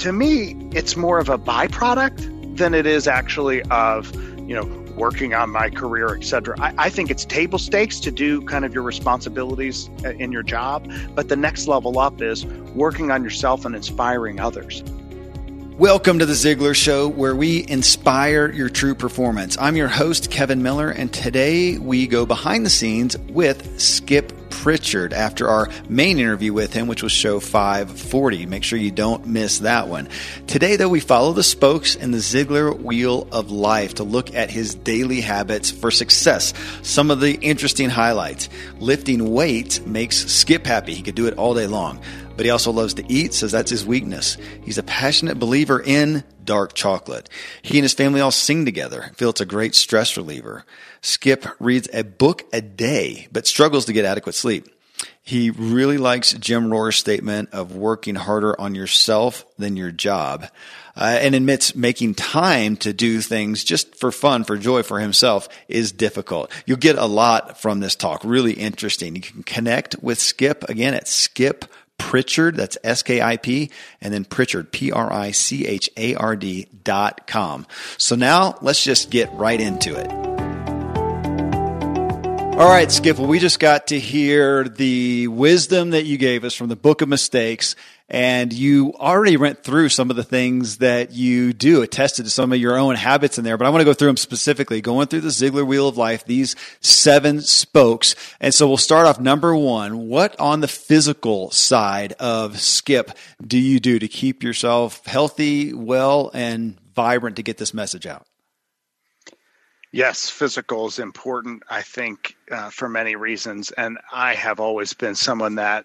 to me, it's more of a byproduct than it is actually of, you know, working on my career, et cetera. I, I think it's table stakes to do kind of your responsibilities uh, in your job. But the next level up is working on yourself and inspiring others. Welcome to the Ziglar Show, where we inspire your true performance. I'm your host, Kevin Miller, and today we go behind the scenes with Skip Prichard after our main interview with him, which was show 540. Make sure you don't miss that one. Today, though, we follow the spokes in the Ziglar Wheel of Life to look at his daily habits for success. Some of the interesting highlights. Lifting weights makes Skip happy. He could do it all day long but he also loves to eat, says that's his weakness. He's a passionate believer in dark chocolate. He and his family all sing together, feel it's a great stress reliever. Skip reads a book a day, but struggles to get adequate sleep. He really likes Jim Rohn's statement of working harder on yourself than your job. Uh, and admits making time to do things just for fun, for joy, for himself is difficult. You'll get a lot from this talk. Really interesting. You can connect with Skip again at Skip Prichard, that's S-K-I-P, and then Prichard, P-R-I-C-H-A-R-D dot com. So now let's just get right into it. All right, Skip. Well, we just got to hear the wisdom that you gave us from the Book of Mistakes, and you already went through some of the things that you do, attested to some of your own habits in there. But I want to go through them specifically, going through the Ziglar Wheel of Life, these seven spokes. And so we'll start off number one. What on the physical side of Skip do you do to keep yourself healthy, well, and vibrant to get this message out? Yes, physical is important, I think, uh, for many reasons. And I have always been someone that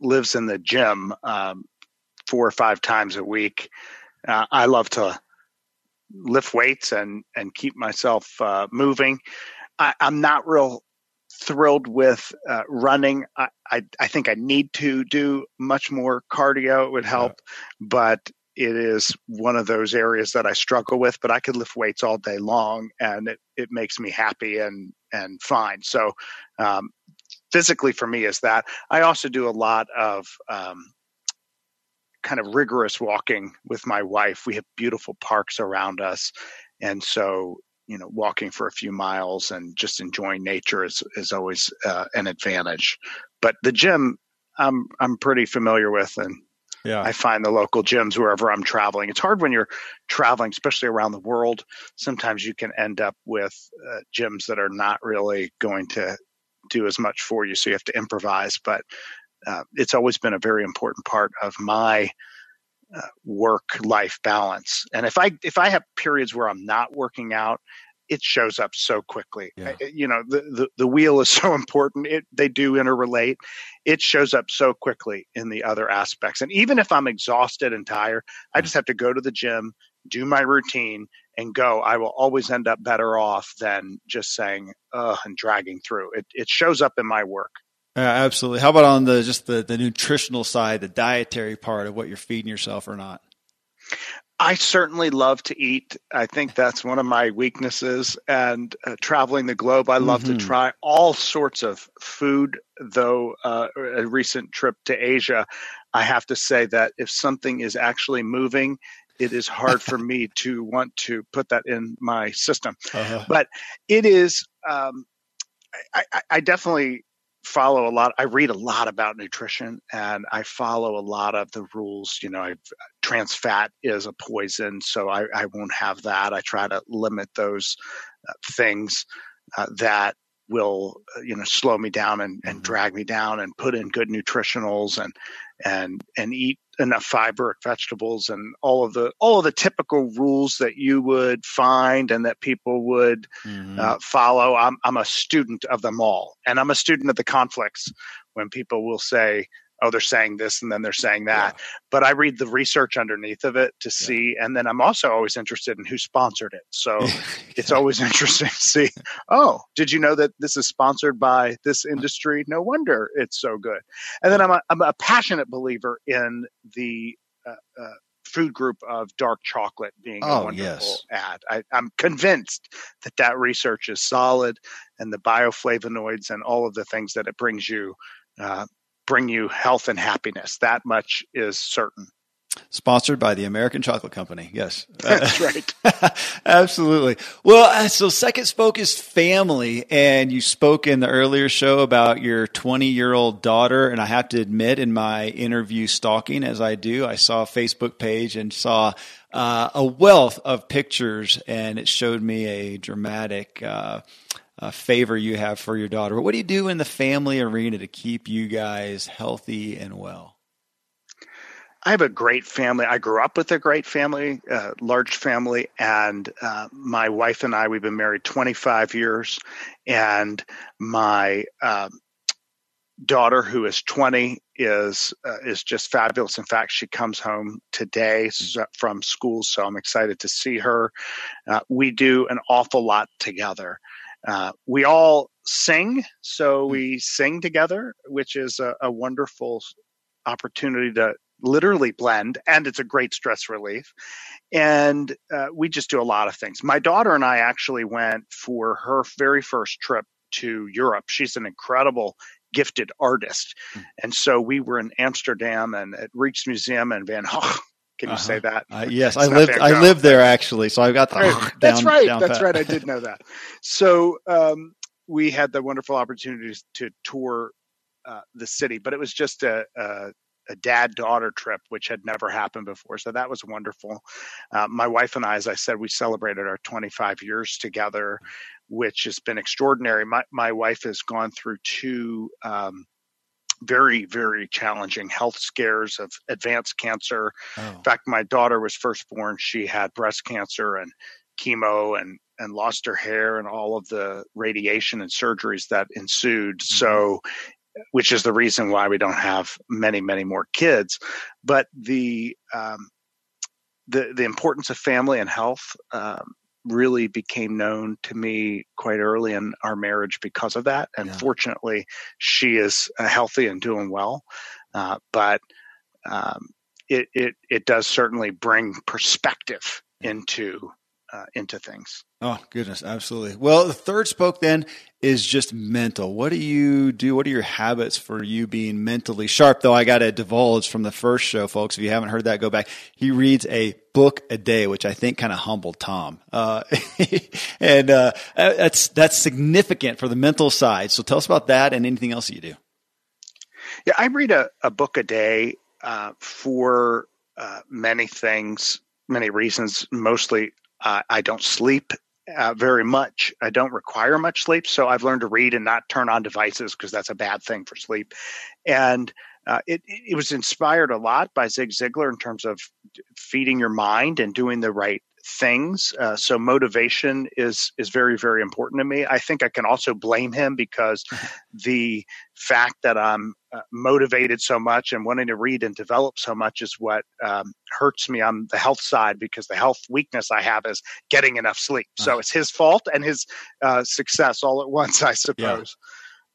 lives in the gym um, four or five times a week. Uh, I love to lift weights and, and keep myself uh, moving. I, am not real thrilled with uh, running. I, I, I, think I need to do much more cardio. It would help, yeah. but it is one of those areas that I struggle with, but I could lift weights all day long and it, it makes me happy and, and fine. So, um, physically for me is that I also do a lot of, um, kind of rigorous walking with my wife. We have beautiful parks around us. And so, you know, walking for a few miles and just enjoying nature is, is always uh, an advantage. But the gym, I'm, I'm pretty familiar with and yeah. I find the local gyms wherever I'm traveling. It's hard when you're traveling, especially around the world. Sometimes you can end up with uh, gyms that are not really going to do as much for you, so you have to improvise. But uh, it's always been a very important part of my uh, work life balance. And if I if I have periods where I'm not working out, it shows up so quickly. Yeah. You know, the, the, the wheel is so important. It, they do interrelate. It shows up so quickly in the other aspects. And even if I'm exhausted and tired, I just have to go to the gym, do my routine and go. I will always end up better off than just saying, uh, and dragging through. It, it shows up in my work. Yeah, absolutely. How about on the, just the, the nutritional side, the dietary part of what you're feeding yourself or not? I certainly love to eat. I think that's one of my weaknesses. And uh, traveling the globe, I love mm-hmm. to try all sorts of food. Though uh, a recent trip to Asia, I have to say that if something is actually moving, it is hard for me to want to put that in my system. Uh-huh. But it is. Um, I, I, definitely follow a lot. I read a lot about nutrition and I follow a lot of the rules. You know, I've, trans fat is a poison, so I, I, won't have that. I try to limit those uh, things uh, that will, uh, you know, slow me down and, and mm-hmm. drag me down and put in good nutritionals and, and, and eat enough fiber vegetables and all of the all of the typical rules that you would find and that people would mm-hmm. uh, follow I'm, I'm a student of them all and i'm a student of the conflicts when people will say oh, they're saying this and then they're saying that. Yeah. But I read the research underneath of it to see. Yeah. And then I'm also always interested in who sponsored it. So it's always interesting to see, oh, did you know that this is sponsored by this industry? No wonder it's so good. And then I'm a, I'm a passionate believer in the, uh, uh, food group of dark chocolate being oh, a wonderful yes. ad. I, am convinced that that research is solid, and the bioflavonoids and all of the things that it brings you uh, bring you health and happiness. That much is certain. Sponsored by the American Chocolate Company. Yes. That's right. Absolutely. Well, uh, so second spoke is family. And you spoke in the earlier show about your 20 year old daughter. And I have to admit, in my interview stalking, as I do, I saw a Facebook page and saw uh, a wealth of pictures, and it showed me a dramatic. Uh, uh, favor you have for your daughter. What do you do in the family arena to keep you guys healthy and well? I have a great family. I grew up with a great family, uh, large family, and uh, my wife and I, we've been married 25 years. And my um, daughter, who is 20, is uh, is just fabulous. In fact, she comes home today from school, so I'm excited to see her. Uh, we do an awful lot together. Uh, we all sing, so we sing together, which is a, a wonderful opportunity to literally blend, and it's a great stress relief. And uh, we just do a lot of things. My daughter and I actually went for her very first trip to Europe. She's an incredible gifted artist. Hmm. And so we were in Amsterdam and at Rijksmuseum and Van Gogh. Can you uh-huh. say that? Uh, yes, I lived. I lived there actually, so I've got the. Down, that's right. Down that's pat. right. I did know that. So um, we had the wonderful opportunity to tour uh, the city, but it was just a, a a dad daughter trip, which had never happened before. So that was wonderful. Uh, my wife and I, as I said, we celebrated our 25 years together, which has been extraordinary. My, my wife has gone through two um, very, very challenging health scares of advanced cancer. Oh. In fact, my daughter was first born, she had breast cancer and chemo and and lost her hair and all of the radiation and surgeries that ensued. Mm-hmm. So which is the reason why we don't have many, many more kids. But the um, the the importance of family and health um, really became known to me quite early in our marriage because of that. And yeah. fortunately, she is uh, healthy and doing well. Uh, but um, it, it it does certainly bring perspective into uh, into things. Oh goodness, absolutely. Well, the third spoke then is just mental. What do you do? What are your habits for you being mentally sharp? Though I got to divulge from the first show, folks. If you haven't heard that, go back. He reads a book a day, which I think kind of humbled Tom, uh, and uh, that's that's significant for the mental side. So tell us about that and anything else that you do. Yeah, I read a, a book a day uh, for uh, many things, many reasons. Mostly, uh, I don't sleep uh, very much. I don't require much sleep, so I've learned to read and not turn on devices because that's a bad thing for sleep. And uh, it, it was inspired a lot by Zig Ziglar in terms of feeding your mind and doing the right things. Uh, so motivation is is very very important to me. I think I can also blame him because the fact that I'm uh, motivated so much and wanting to read and develop so much is what um, hurts me on the health side because the health weakness I have is getting enough sleep. So it's his fault and his uh, success all at once, I suppose.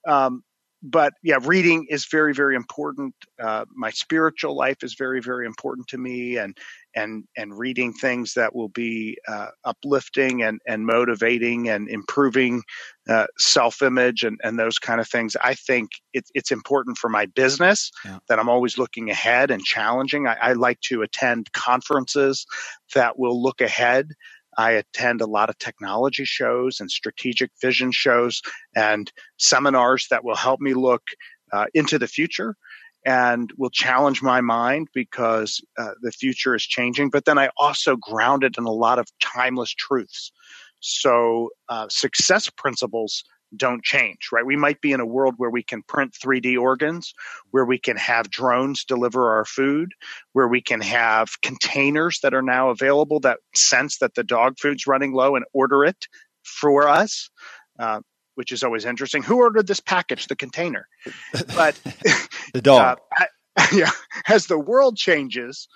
Yeah. Um, but yeah, reading is very, very important. Uh, my spiritual life is very, very important to me, and and and reading things that will be uh, uplifting and and motivating and improving uh, self image and and those kind of things. I think it's it's important for my business yeah. that I'm always looking ahead and challenging. I, I like to attend conferences that will look ahead I attend a lot of technology shows and strategic vision shows and seminars that will help me look uh, into the future and will challenge my mind because uh, the future is changing. But then I also ground it in a lot of timeless truths. So uh, success principles don't change, right? We might be in a world where we can print 3D organs, where we can have drones deliver our food, where we can have containers that are now available that sense that the dog food's running low and order it for us. Uh, which is always interesting. Who ordered this package? The container, but the dog. Uh, yeah, as the world changes,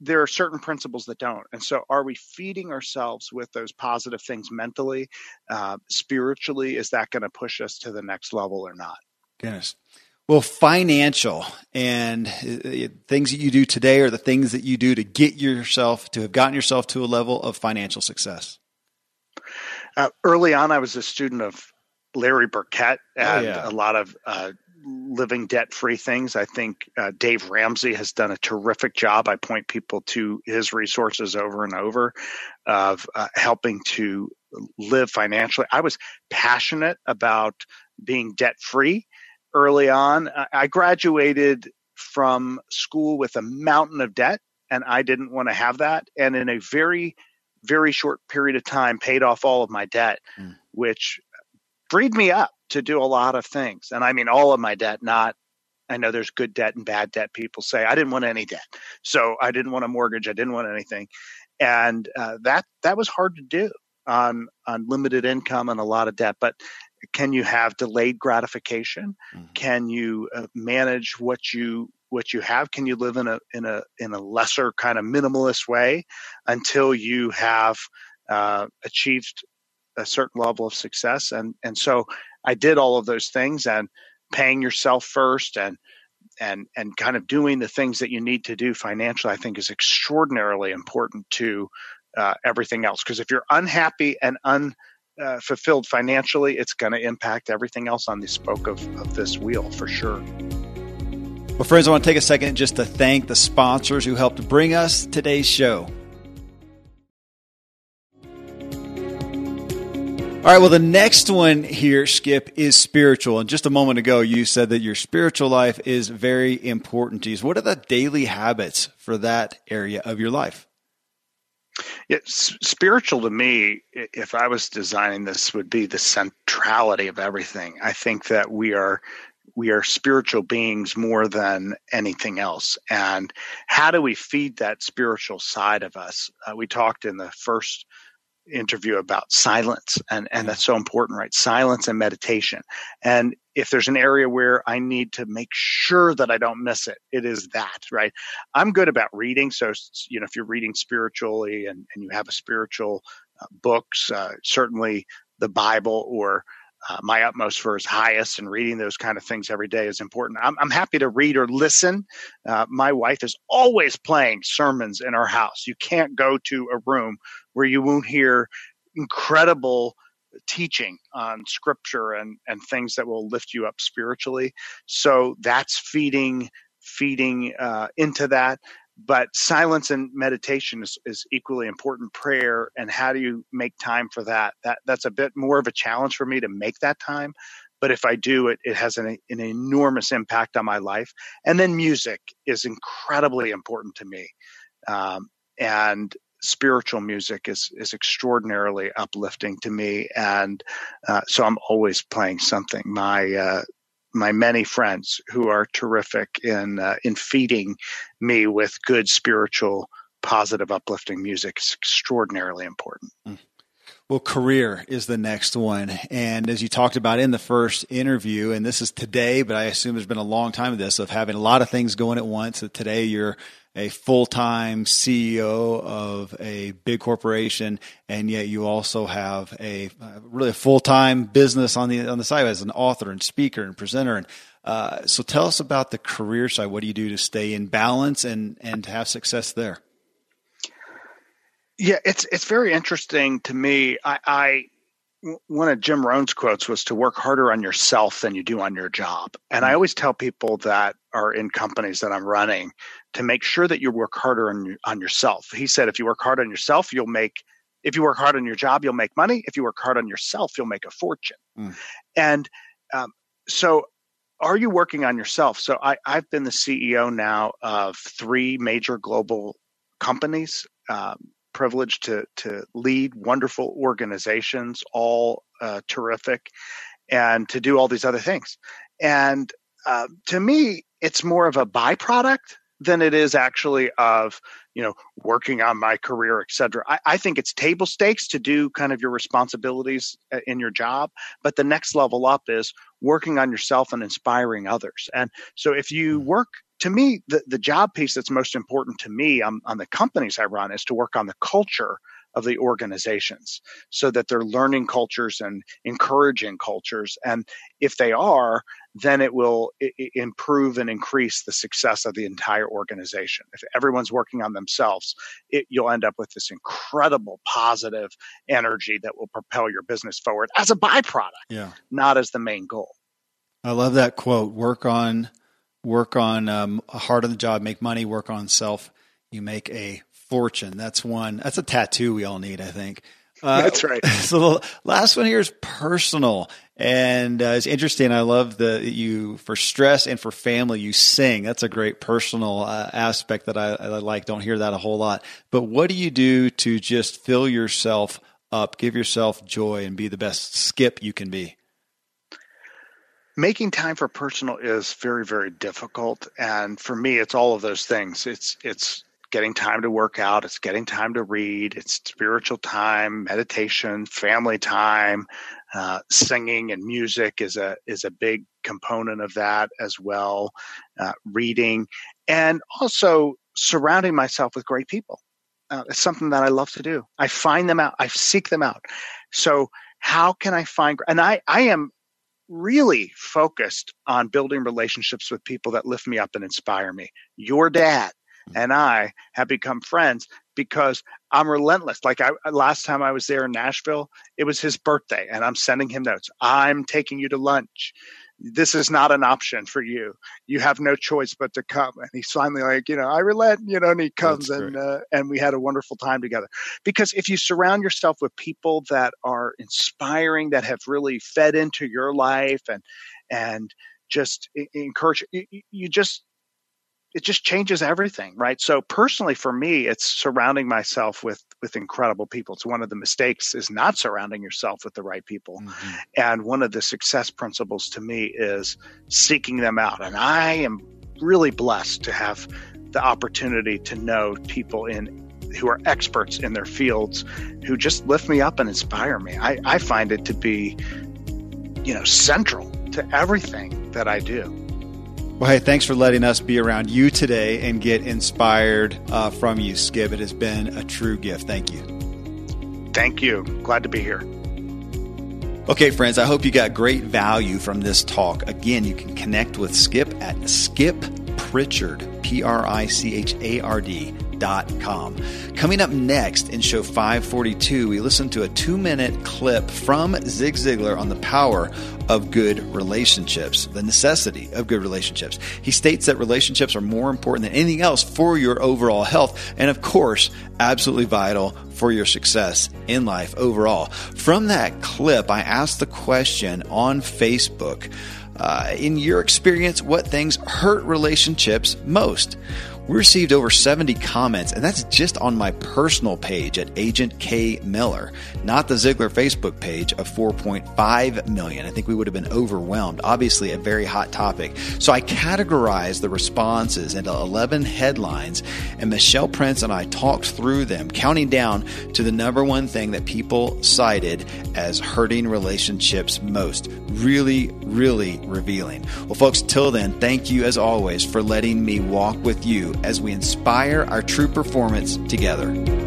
there are certain principles that don't. And so, are we feeding ourselves with those positive things mentally, uh, spiritually? Is that going to push us to the next level or not? Goodness. Well, financial and uh, things that you do today are the things that you do to get yourself to have gotten yourself to a level of financial success. Uh, early on, I was a student of Larry Burkett oh, and oh, yeah. a lot of uh, living debt free things. I think uh, Dave Ramsey has done a terrific job. I point people to his resources over and over of uh, helping to live financially. I was passionate about being debt free early on. I graduated from school with a mountain of debt, and I didn't want to have that. And in a very, very short period of time, paid off all of my debt, mm. which freed me up to do a lot of things. And I mean, all of my debt, not, I know there's good debt and bad debt. People say, I didn't want any debt. So I didn't want a mortgage. I didn't want anything. And uh, that, that was hard to do on, on limited income and a lot of debt. But can you have delayed gratification? Mm-hmm. Can you uh, manage what you what you have? Can you live in a in a in a lesser kind of minimalist way until you have uh, achieved a certain level of success? And and so I did all of those things and paying yourself first and and and kind of doing the things that you need to do financially. I think is extraordinarily important to uh, everything else because if you're unhappy and un uh, financially, it's going to impact everything else on the spoke of, of this wheel for sure. Well, friends, I want to take a second just to thank the sponsors who helped bring us today's show. All right, well, the next one here, Skip, is spiritual. And just a moment ago, you said that your spiritual life is very important to you. What are the daily habits for that area of your life? Yeah, spiritual to me, if I was designing this, would be the centrality of everything. I think that we are we are spiritual beings more than anything else. And how do we feed that spiritual side of us? Uh, we talked in the first interview about silence and and that's so important right silence and meditation and if there's an area where i need to make sure that i don't miss it it is that right i'm good about reading so you know if you're reading spiritually and, and you have a spiritual uh, books uh, certainly the bible or uh, my utmost for his highest and reading those kind of things every day is important. I'm, I'm happy to read or listen. Uh, my wife is always playing sermons in our house. You can't go to a room where you won't hear incredible teaching on scripture and, and things that will lift you up spiritually. So that's feeding feeding uh, into that. But silence and meditation is, is equally important. Prayer and how do you make time for that? That that's a bit more of a challenge for me to make that time. But if i do it it has an, an enormous impact on my life. And then music is incredibly important to me. Um, and spiritual music is is extraordinarily uplifting to me. And uh, so i'm always playing something. My uh, my many friends who are terrific in uh, in feeding me with good spiritual positive uplifting music is extraordinarily important. Mm. well career is the next one. And as you talked about in the first interview and this is today but i assume there's been a long time of this of having a lot of things going at once that today you're a full-time CEO of a big corporation, and yet you also have a uh, really a full-time business on the on the side as an author and speaker and presenter. And uh, so, tell us about the career side. What do you do to stay in balance and and have success there? Yeah, it's it's very interesting to me. I, I one of Jim Rohn's quotes was to work harder on yourself than you do on your job. And I mm. always tell people that are in companies that I'm running to make sure that you work harder on, on yourself. He said, if you work hard on yourself, you'll make, if you work hard on your job, you'll make money. If you work hard on yourself, you'll make a fortune. Mm. And um, so, are you working on yourself? So, I, I've been the CEO now of three major global companies. Um, privileged to to lead wonderful organizations, all uh, terrific, and to do all these other things. And uh, to me, it's more of a byproduct than it is actually of you know working on my career et cetera I, I, think it's table stakes to do kind of your responsibilities uh, in your job but the next level up is working on yourself and inspiring others and so if you mm. work to me, the, the job piece that's most important to me on, on the companies I run is to work on the culture of the organizations so that they're learning cultures and encouraging cultures. And if they are, then it will I- improve and increase the success of the entire organization. If everyone's working on themselves, it, you'll end up with this incredible positive energy that will propel your business forward as a byproduct, yeah. not as the main goal. I love that quote. Work on, work on um, hard on the job, make money, work on self. You make a fortune. That's one. That's a tattoo we all need, I think. Uh, that's right. So the last one here is personal, and uh, it's interesting. I love the you for stress and for family. You sing. That's a great personal uh, aspect that I, I like. Don't hear that a whole lot. But what do you do to just fill yourself up, give yourself joy, and be the best skip you can be? Making time for personal is very very difficult. And for me it's all of those things. It's it's getting time to work out. It's getting time to read. It's spiritual time meditation family time. Uh, singing and music is a is a big component of that as well. Uh, reading and also surrounding myself with great people. Uh, it's something that i love to do. I find them out. I seek them out. So how can i find and i i am really focused on building relationships with people that lift me up and inspire me. Your dad mm. and I have become friends because I'm relentless. Like I last time I was there in Nashville, it was his birthday and I'm sending him notes. I'm taking you to lunch this is not an option for you. You have no choice but to come. And he's finally like, you know, I relent, you know, and he comes and, uh, and we had a wonderful time together. Because if you surround yourself with people that are inspiring, that have really fed into your life and, and just encourage, you, you just, it just changes everything, right? So personally, for me, it's surrounding myself with with incredible people. It's one of the mistakes is not surrounding yourself with the right people, mm-hmm. and one of the success principles to me is seeking them out. And I am really blessed to have the opportunity to know people in who are experts in their fields who just lift me up and inspire me. I, I find it to be, you know, central to everything that I do. Well, hey, thanks for letting us be around you today and get inspired uh, from you, Skip. It has been a true gift. Thank you. Thank you. Glad to be here. Okay, friends, I hope you got great value from this talk. Again, you can connect with Skip at Skip Prichard, P R I C H A R D Com. Coming up next in show 542, we listen to a two minute clip from Zig Ziglar on the power of good relationships, the necessity of good relationships. He states that relationships are more important than anything else for your overall health, and of course, absolutely vital for your success in life overall. From that clip, I asked the question on Facebook. Uh, in your experience, what things hurt relationships most? We received over 70 comments, and that's just on my personal page at Agent K Miller, not the Ziglar Facebook page of 4.5 million. I think we would have been overwhelmed. Obviously, a very hot topic. So I categorized the responses into 11 headlines, and Michelle Prince and I talked through them, counting down to the number one thing that people cited as hurting relationships most. Really, really revealing. Well, folks, till then, thank you as always for letting me walk with you as we inspire our true performance together.